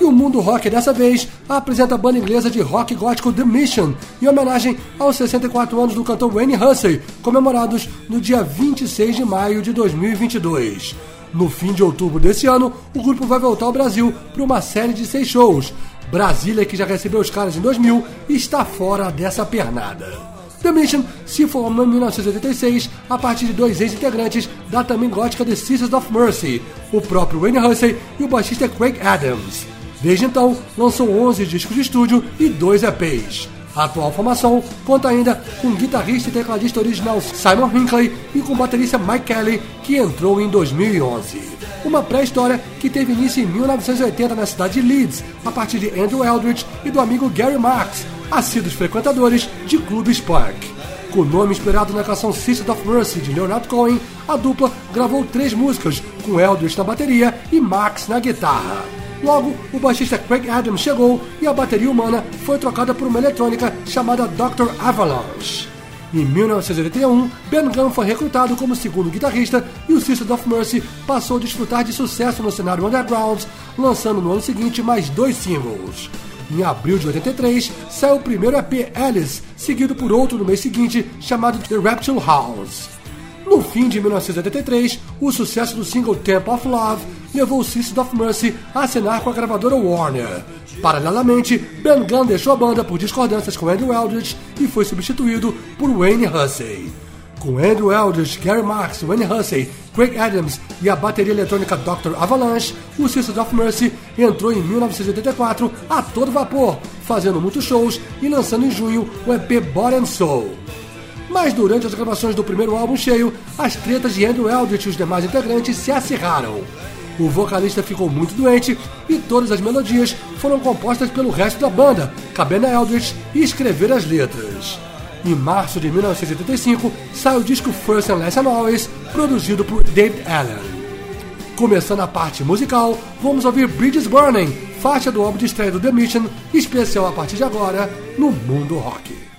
E o Mundo Rock dessa vez apresenta a banda inglesa de rock gótico The Mission, em homenagem aos 64 anos do cantor Wayne Hussey, comemorados no dia 26 de maio de 2022. No fim de outubro desse ano, o grupo vai voltar ao Brasil para uma série de seis shows. Brasília, que já recebeu os caras em 2000, está fora dessa pernada. The Mission se formou em 1986 a partir de dois ex-integrantes da também gótica The Sisters of Mercy, o próprio Wayne Hussey e o baixista Craig Adams. Desde então, lançou 11 discos de estúdio e dois EPs. A atual formação conta ainda com guitarrista e tecladista original Simon Hinckley e com baterista Mike Kelly, que entrou em 2011. Uma pré-história que teve início em 1980 na cidade de Leeds, a partir de Andrew Eldridge e do amigo Gary Marks, assíduos frequentadores de clubes punk. Com o nome inspirado na canção Sisters of Mercy de Leonard Cohen, a dupla gravou três músicas, com Eldridge na bateria e Max na guitarra. Logo, o baixista Craig Adams chegou e a bateria humana foi trocada por uma eletrônica chamada Dr. Avalanche. Em 1981, Ben Gunn foi recrutado como segundo guitarrista e o Sisters of Mercy passou a desfrutar de sucesso no cenário underground, lançando no ano seguinte mais dois singles. Em abril de 83, saiu o primeiro EP Alice, seguido por outro no mês seguinte, chamado The Reptile House. No fim de 1983, o sucesso do single Temple of Love levou o Sisters of Mercy a assinar com a gravadora Warner. Paralelamente, Ben Gunn deixou a banda por discordâncias com Andrew Eldridge e foi substituído por Wayne Hussey. Com Andrew Eldridge, Gary Marks, Wayne Hussey, Craig Adams e a bateria eletrônica Dr. Avalanche, o Sisters of Mercy entrou em 1984 a todo vapor, fazendo muitos shows e lançando em junho o EP Body and Soul. Mas durante as gravações do primeiro álbum cheio, as tretas de Andrew Eldritch e os demais integrantes se acirraram. O vocalista ficou muito doente e todas as melodias foram compostas pelo resto da banda, cabendo a Eldritch escrever as letras. Em março de 1985, sai o disco First and Last Always, produzido por David Allen. Começando a parte musical, vamos ouvir Bridges Burning, faixa do álbum de estreia do The Mission, especial a partir de agora no Mundo Rock.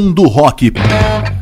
Mundo Rock.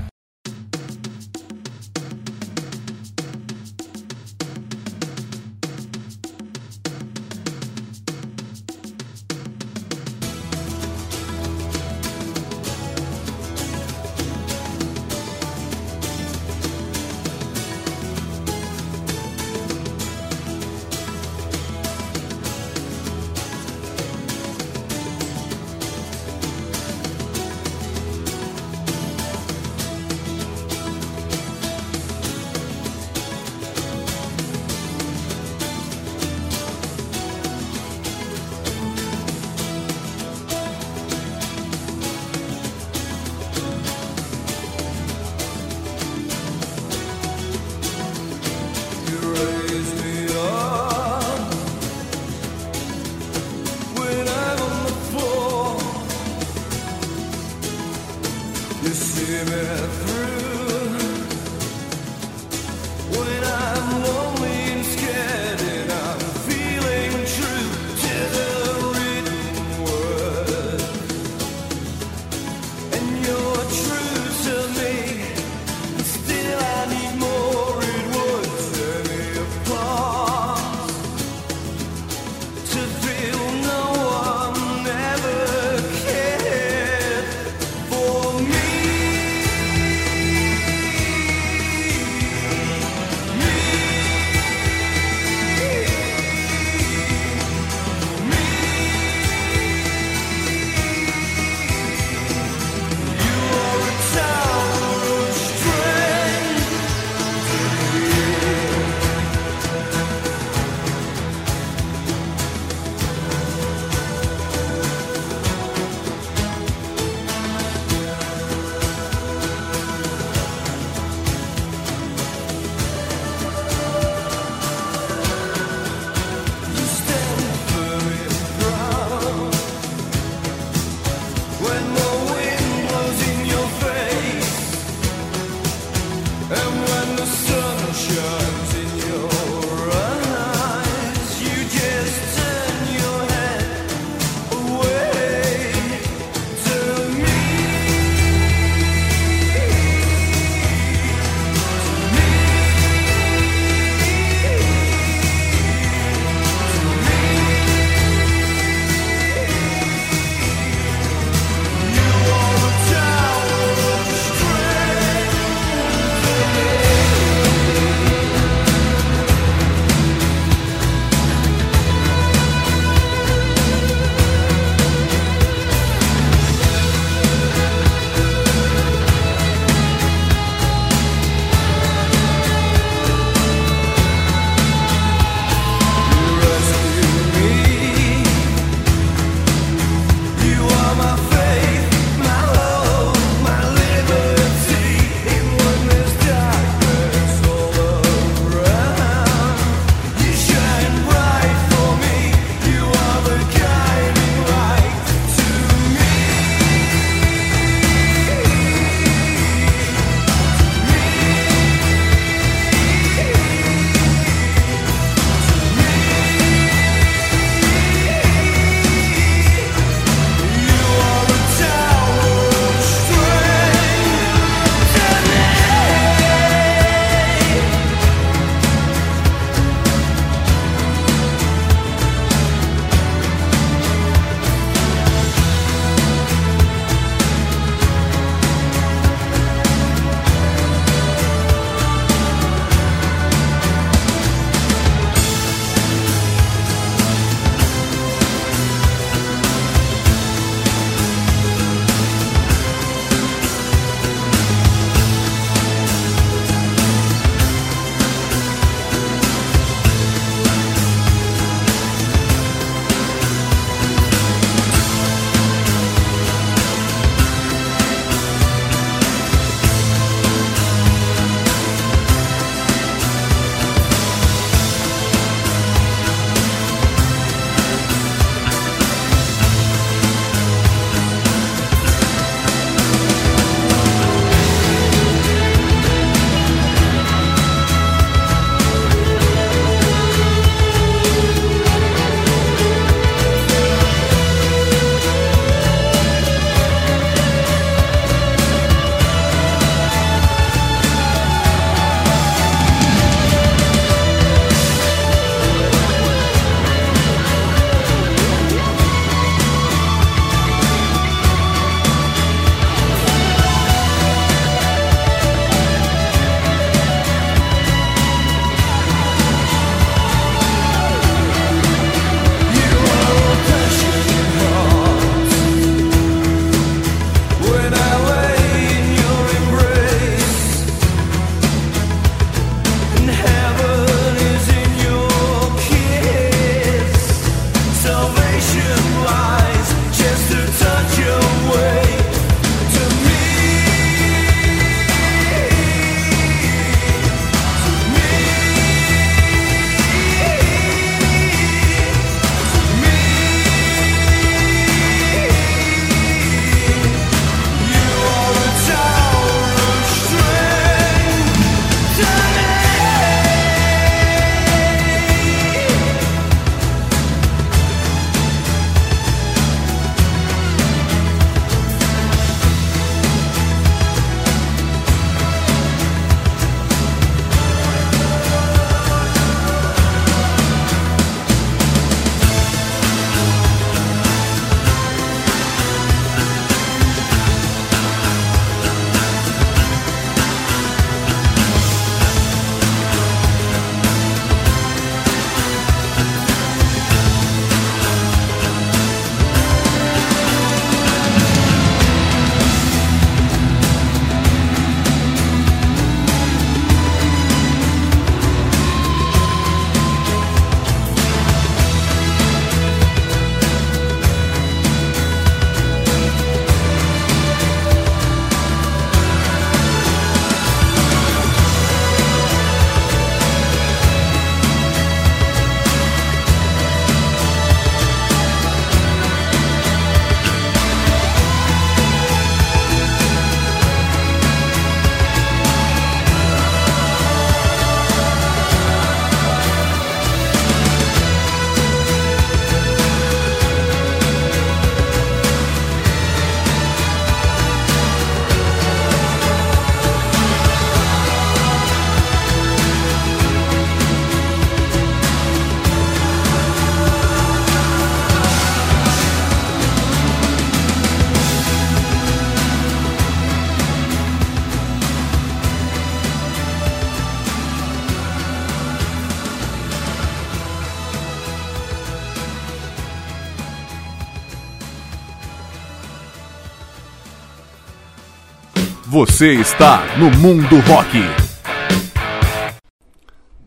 Você está no Mundo Rock.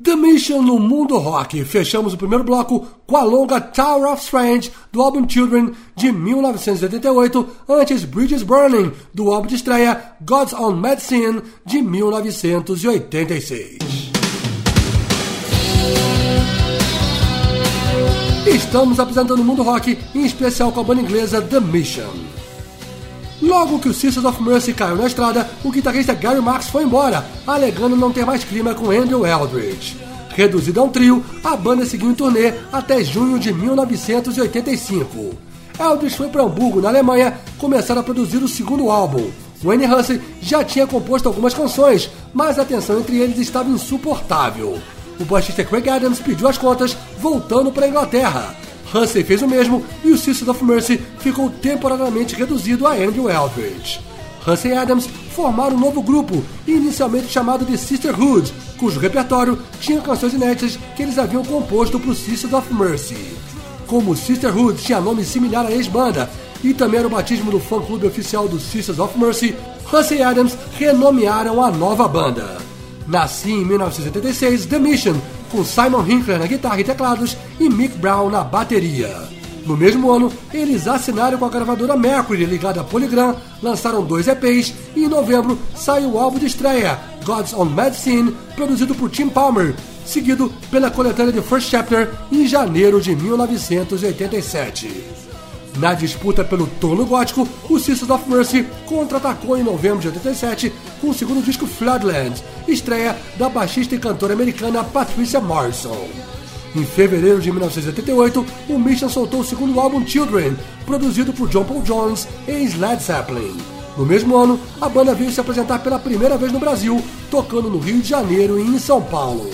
The Mission no Mundo Rock. Fechamos o primeiro bloco com a longa Tower of Strange do álbum Children de 1988, antes Bridges Burning do álbum de estreia God's Own Medicine de 1986. Estamos apresentando o Mundo Rock, em especial com a banda inglesa The Mission. Logo que o Sisters of Mercy caiu na estrada, o guitarrista Gary Marks foi embora, alegando não ter mais clima com Andrew Eldridge. Reduzido a um trio, a banda seguiu em turnê até junho de 1985. Eldridge foi para Hamburgo, na Alemanha, começar a produzir o segundo álbum. Wayne Hussey já tinha composto algumas canções, mas a tensão entre eles estava insuportável. O baixista Craig Adams pediu as contas, voltando para a Inglaterra. Hussey fez o mesmo e o Sisters of Mercy ficou temporariamente reduzido a Andrew Eldridge. Hussey e Adams formaram um novo grupo, inicialmente chamado de Sisterhood, cujo repertório tinha canções inéditas que eles haviam composto para o Sisters of Mercy. Como Sisterhood tinha nome similar à ex-banda e também era o batismo do fã-clube oficial do Sisters of Mercy, Hussey e Adams renomearam a nova banda. Nasci em 1986 The Mission, com Simon Hinkler na guitarra e teclados e Mick Brown na bateria. No mesmo ano, eles assinaram com a gravadora Mercury ligada a Polygram, lançaram dois EPs e em novembro saiu o álbum de estreia, God's Own Medicine, produzido por Tim Palmer, seguido pela coletânea de First Chapter em janeiro de 1987. Na disputa pelo trono gótico, o Sisters of Mercy contra-atacou em novembro de 87 com o segundo disco Floodland, estreia da baixista e cantora americana Patricia Morrison. Em fevereiro de 1988, o Mission soltou o segundo álbum Children, produzido por John Paul Jones e Led Zeppelin. No mesmo ano, a banda veio se apresentar pela primeira vez no Brasil, tocando no Rio de Janeiro e em São Paulo.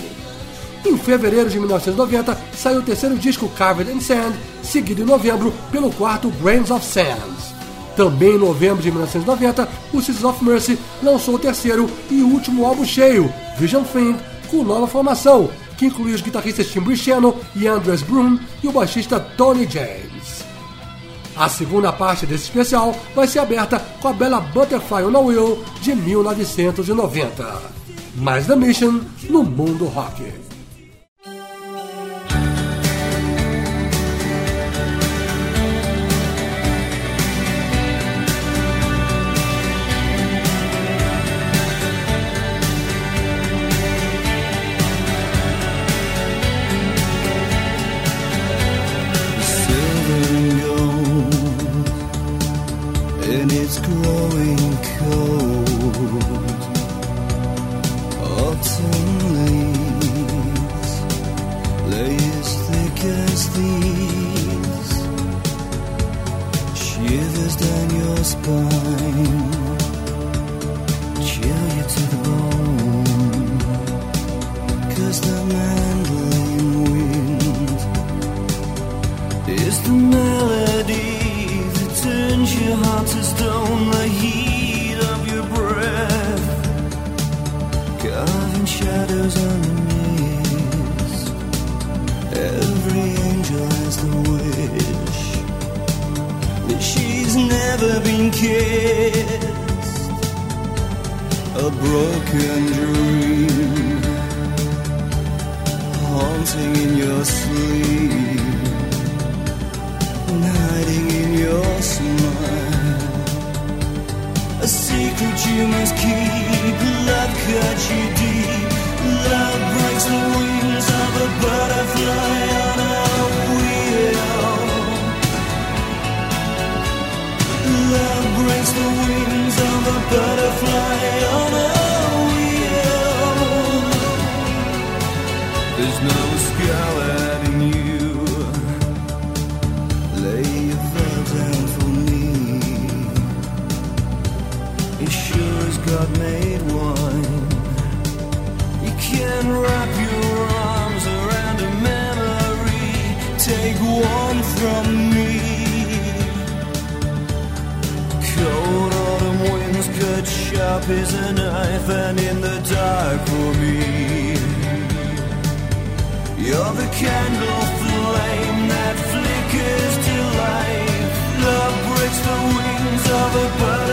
Em fevereiro de 1990, saiu o terceiro disco Carved in Sand, seguido em novembro pelo quarto Grains of Sand. Também em novembro de 1990, o Sisters of Mercy lançou o terceiro e último álbum cheio, Vision Thing, com nova formação, que inclui os guitarristas Tim Bricheno e Andres Brun e o baixista Tony James. A segunda parte desse especial vai ser aberta com a bela Butterfly on a Wheel de 1990. Mais da Mission no mundo rock. Of a butterfly on a wheel.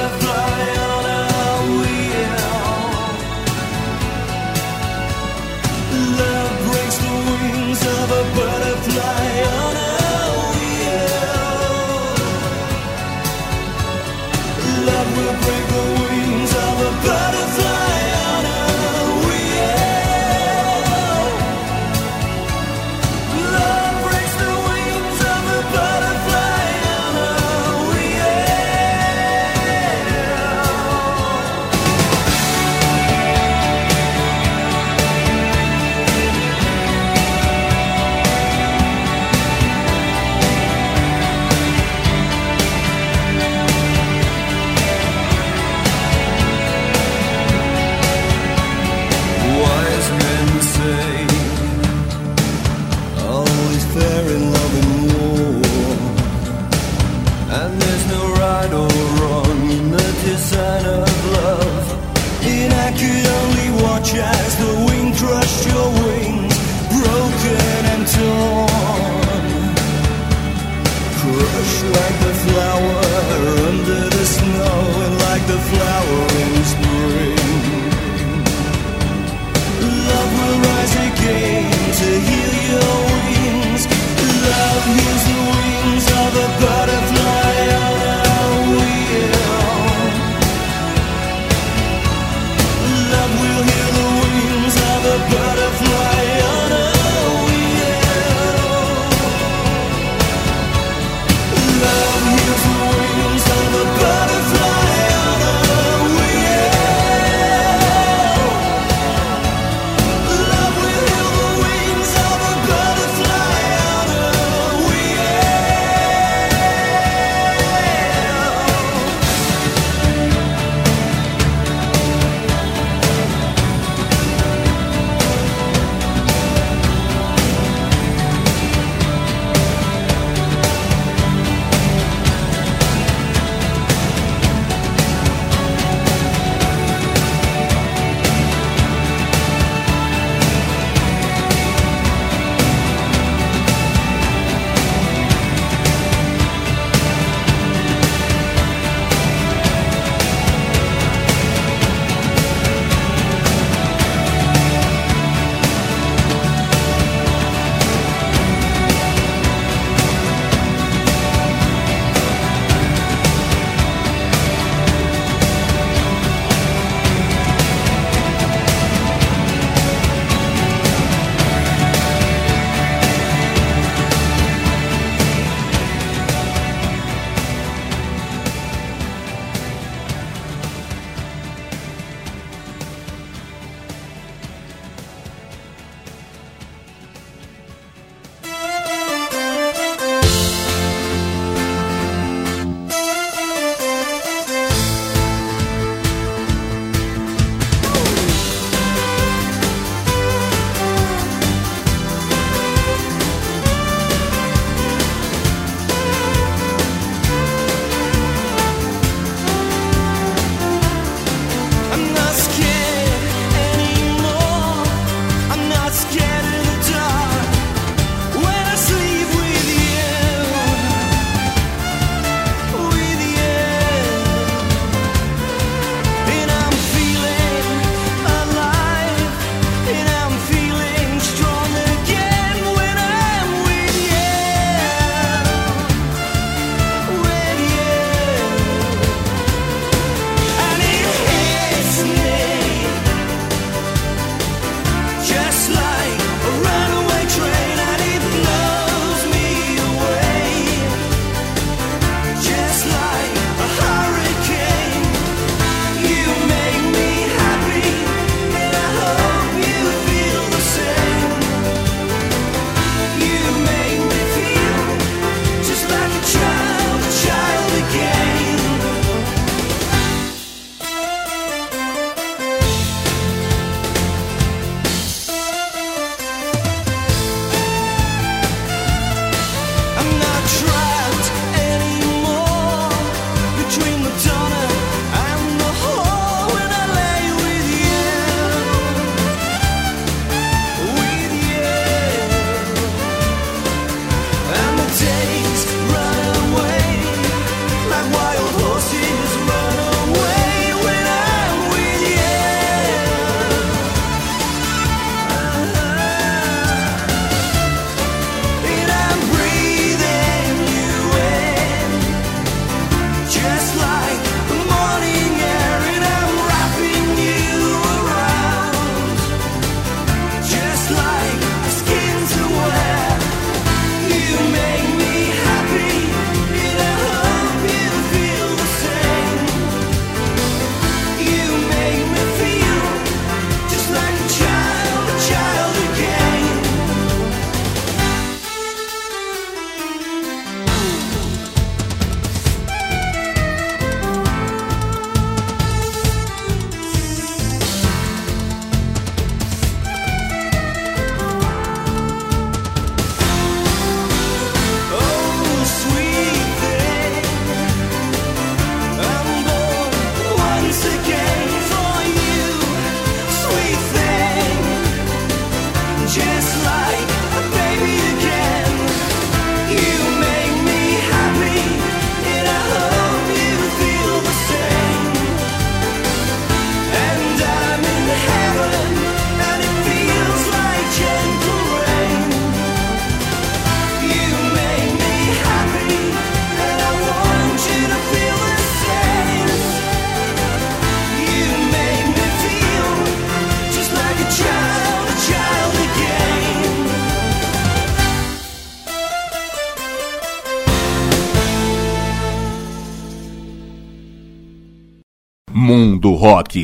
Rock.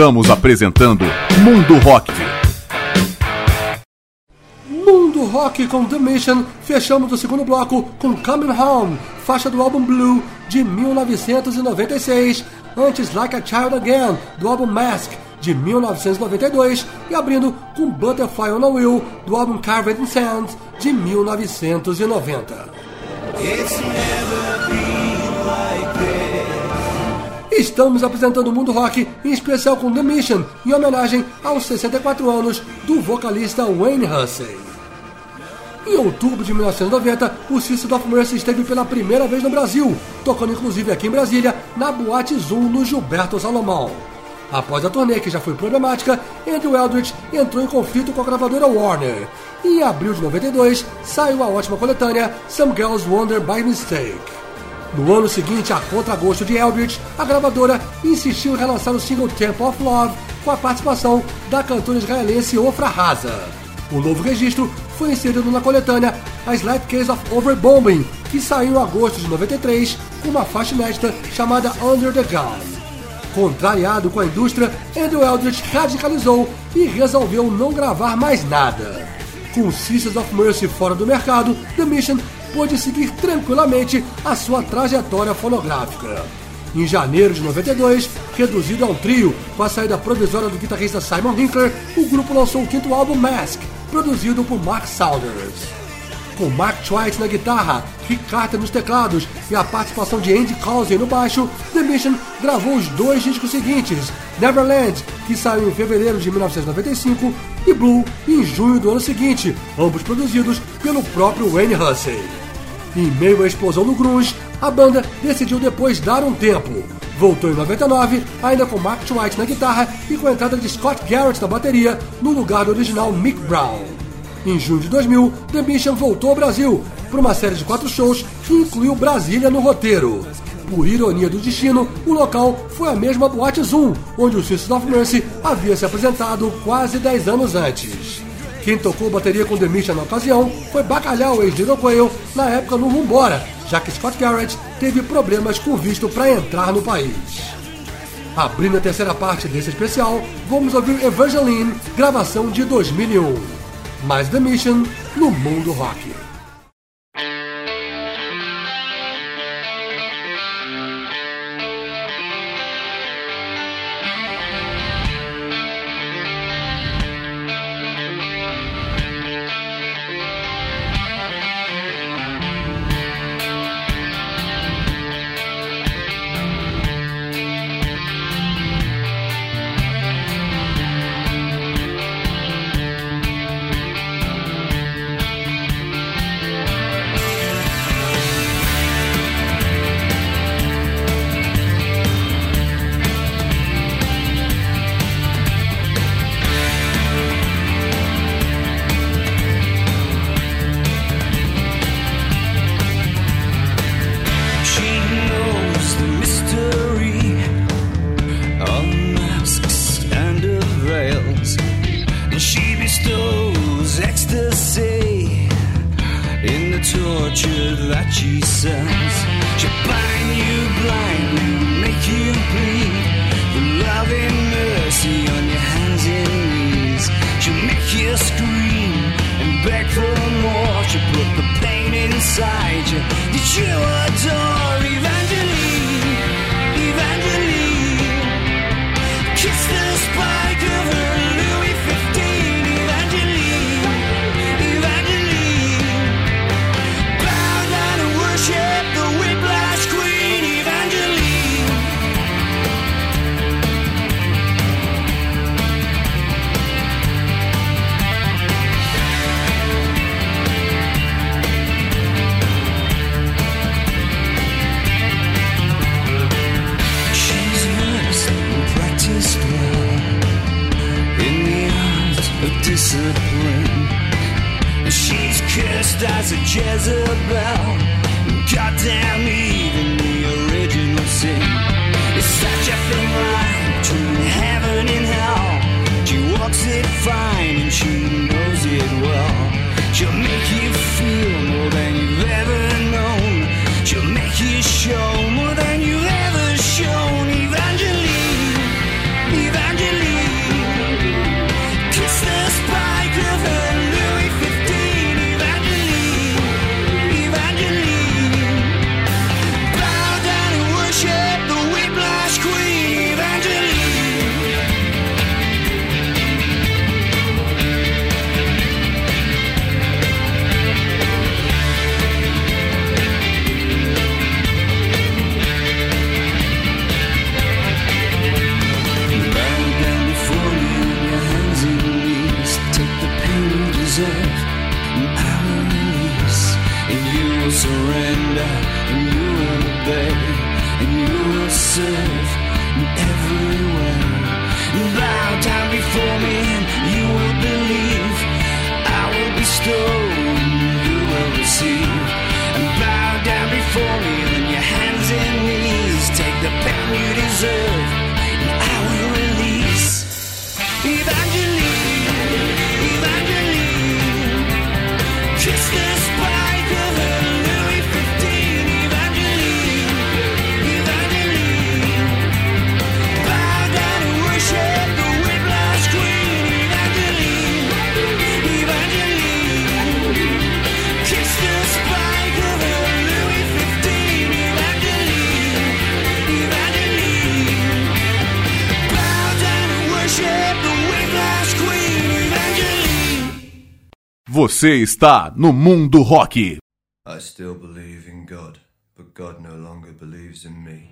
Estamos apresentando Mundo Rock. Mundo Rock com The Mission, fechamos o segundo bloco com Coming Home, faixa do álbum Blue de 1996, antes Like a Child Again, do álbum Mask de 1992 e abrindo com Butterfly on a Wheel do álbum Carved in Sand de 1990. Estamos apresentando o Mundo Rock, em especial com The Mission, em homenagem aos 64 anos do vocalista Wayne Hussey. Em outubro de 1990, o System of Mercy esteve pela primeira vez no Brasil, tocando inclusive aqui em Brasília, na Boate Zoom no Gilberto Salomão. Após a turnê, que já foi problemática, Andrew Eldritch entrou em conflito com a gravadora Warner. E em abril de 92, saiu a ótima coletânea Some Girls Wonder by Mistake. No ano seguinte, a contragosto de Eldritch, a gravadora insistiu em relançar o single Temple of Love com a participação da cantora israelense Ofra Haza. O novo registro foi inserido na coletânea A Slight Case of Overbombing, que saiu em agosto de 93 com uma faixa inédita chamada Under the Gun. Contrariado com a indústria, Andrew Eldritch radicalizou e resolveu não gravar mais nada. Com Sisters of Mercy fora do mercado, The Mission pôde seguir tranquilamente a sua trajetória fonográfica. Em janeiro de 92, reduzido a um trio, com a saída provisória do guitarrista Simon Hinkler, o grupo lançou o quinto álbum Mask, produzido por Mark Saunders com Mark Twice na guitarra, Rick Carter nos teclados e a participação de Andy Causey no baixo, The Mission gravou os dois discos seguintes, Neverland, que saiu em fevereiro de 1995, e Blue, em junho do ano seguinte, ambos produzidos pelo próprio Wayne Hussey. Em meio à explosão do grunge, a banda decidiu depois dar um tempo. Voltou em 99, ainda com Mark Twice na guitarra e com a entrada de Scott Garrett na bateria, no lugar do original Mick Brown. Em junho de 2000, The Mission voltou ao Brasil para uma série de quatro shows que incluiu Brasília no roteiro. Por ironia do destino, o local foi a mesma Boate Zoom, onde o Sisters of Mercy havia se apresentado quase 10 anos antes. Quem tocou bateria com The Mission na ocasião foi Bacalhau ex-Little Quail, na época no Rumbora, já que Scott Garrett teve problemas com visto para entrar no país. Abrindo a terceira parte desse especial, vamos ouvir Evangeline, gravação de 2001 mais The Mission no mundo rock. as a Jezebel. Goddamn even the original sin. is such a thin line between heaven and hell. She walks it fine and she knows it well. She'll make you feel more than you've ever known. She'll make you show more than you. Você está no Mundo Rock. I still believe in God, but God no longer believes in me.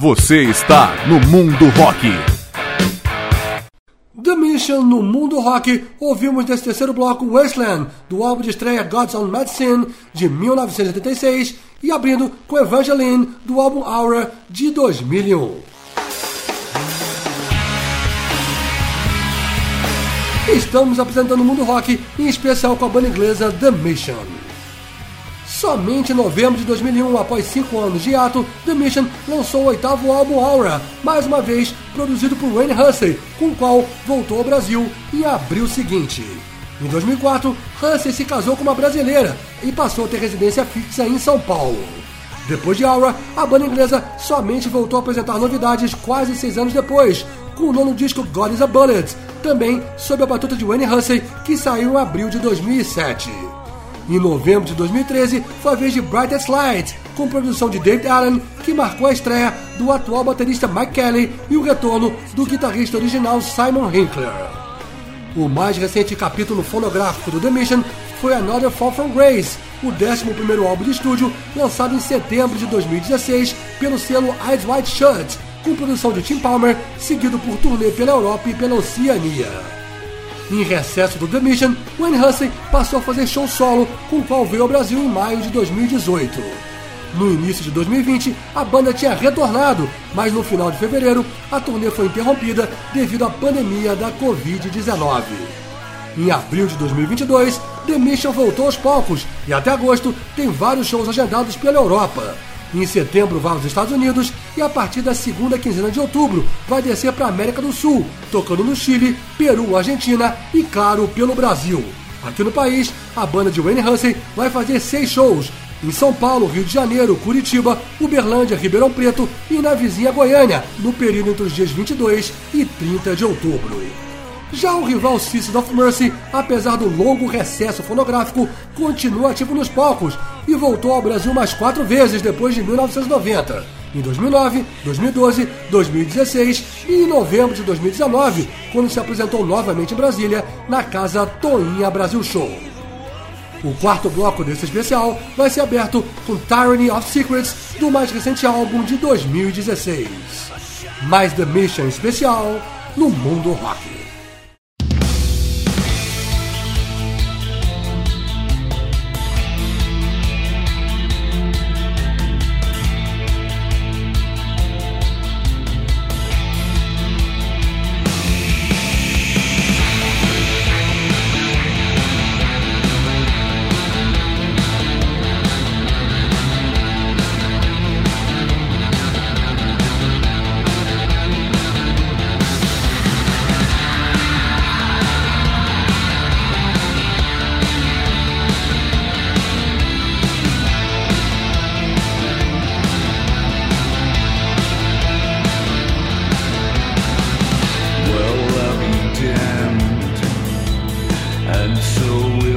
Você está no Mundo Rock. The Mission no mundo rock, ouvimos nesse terceiro bloco Wasteland, do álbum de estreia God's Own Medicine, de 1986, e abrindo com Evangeline, do álbum Aura, de 2001. Estamos apresentando o mundo rock, em especial com a banda inglesa The Mission. Somente em novembro de 2001, após cinco anos de ato, The Mission lançou o oitavo álbum Aura, mais uma vez produzido por Wayne Hussey, com o qual voltou ao Brasil em abril seguinte. Em 2004, Hussey se casou com uma brasileira e passou a ter residência fixa em São Paulo. Depois de Aura, a banda inglesa somente voltou a apresentar novidades quase seis anos depois, com o nono disco God is a Bullet, também sob a batuta de Wayne Hussey, que saiu em abril de 2007. Em novembro de 2013, foi a vez de Brightest Light, com produção de David Allen, que marcou a estreia do atual baterista Mike Kelly e o retorno do guitarrista original Simon Hinkler. O mais recente capítulo fonográfico do The Mission foi Another Fall from Grace, o 11º álbum de estúdio, lançado em setembro de 2016 pelo selo Eyes Wide Shut, com produção de Tim Palmer, seguido por turnê pela Europa e pela Oceania. Em recesso do The Mission, Wayne Hussey passou a fazer show solo, com o qual veio ao Brasil em maio de 2018. No início de 2020, a banda tinha retornado, mas no final de fevereiro, a turnê foi interrompida devido à pandemia da Covid-19. Em abril de 2022, The Mission voltou aos palcos e até agosto tem vários shows agendados pela Europa. Em setembro vai aos Estados Unidos e a partir da segunda quinzena de outubro vai descer para a América do Sul, tocando no Chile, Peru, Argentina e, claro, pelo Brasil. Aqui no país, a banda de Wayne Hussey vai fazer seis shows em São Paulo, Rio de Janeiro, Curitiba, Uberlândia, Ribeirão Preto e na vizinha Goiânia, no período entre os dias 22 e 30 de outubro. Já o rival System of Mercy, apesar do longo recesso fonográfico, continua ativo nos palcos e voltou ao Brasil mais quatro vezes depois de 1990. Em 2009, 2012, 2016 e em novembro de 2019, quando se apresentou novamente em Brasília na casa Toinha Brasil Show. O quarto bloco desse especial vai ser aberto com Tyranny of Secrets do mais recente álbum de 2016. Mais The Mission especial no mundo rock. And so we.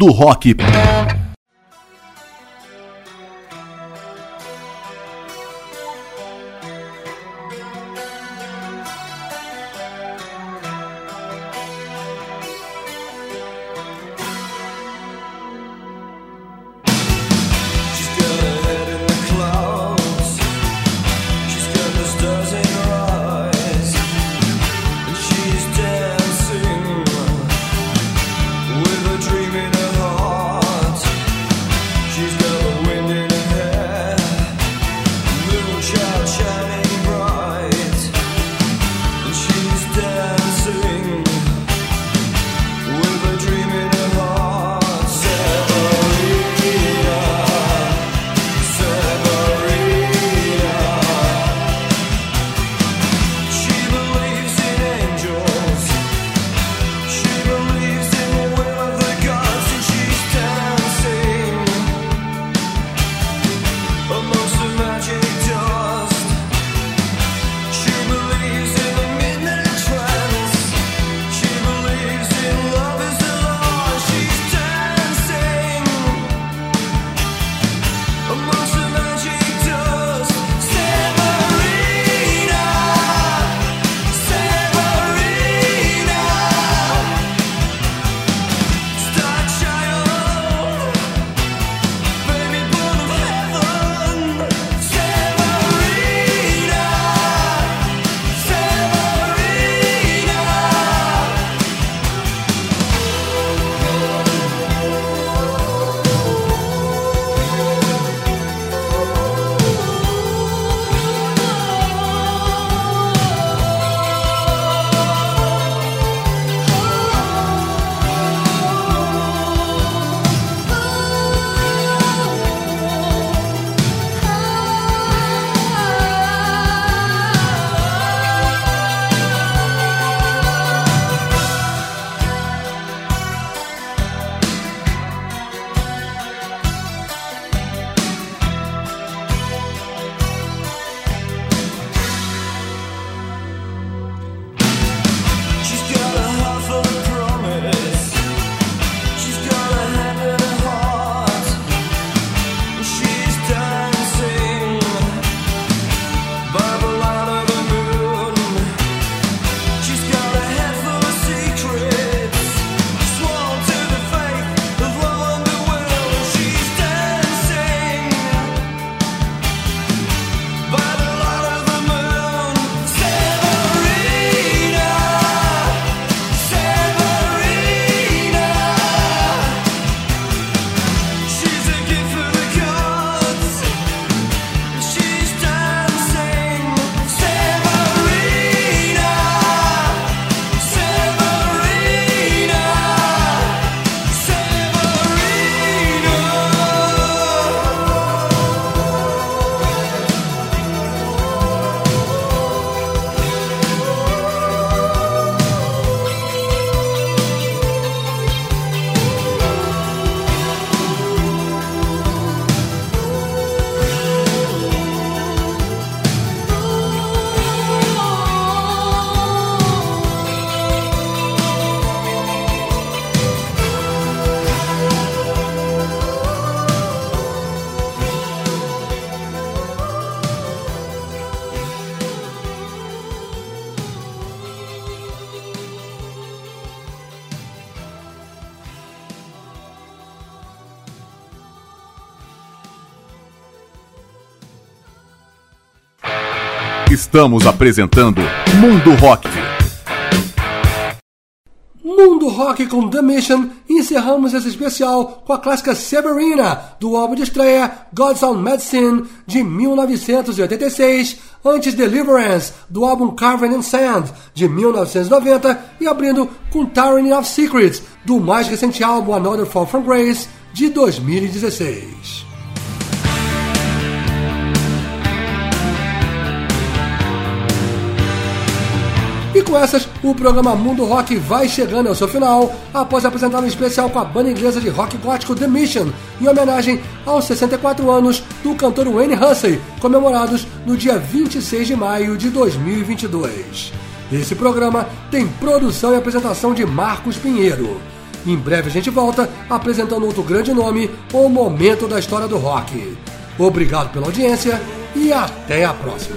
Mundo Rock. Estamos apresentando Mundo Rock. Mundo Rock com The Mission encerramos esse especial com a clássica Severina, do álbum de estreia God's Own Medicine, de 1986, antes Deliverance, do álbum Carven in Sand, de 1990, e abrindo com Tyranny of Secrets, do mais recente álbum Another Fall from Grace, de 2016. E com essas, o programa Mundo Rock vai chegando ao seu final, após apresentar um especial com a banda inglesa de rock gótico The Mission, em homenagem aos 64 anos do cantor Wayne Hussey, comemorados no dia 26 de maio de 2022. Esse programa tem produção e apresentação de Marcos Pinheiro. Em breve a gente volta apresentando outro grande nome ou momento da história do rock. Obrigado pela audiência e até a próxima.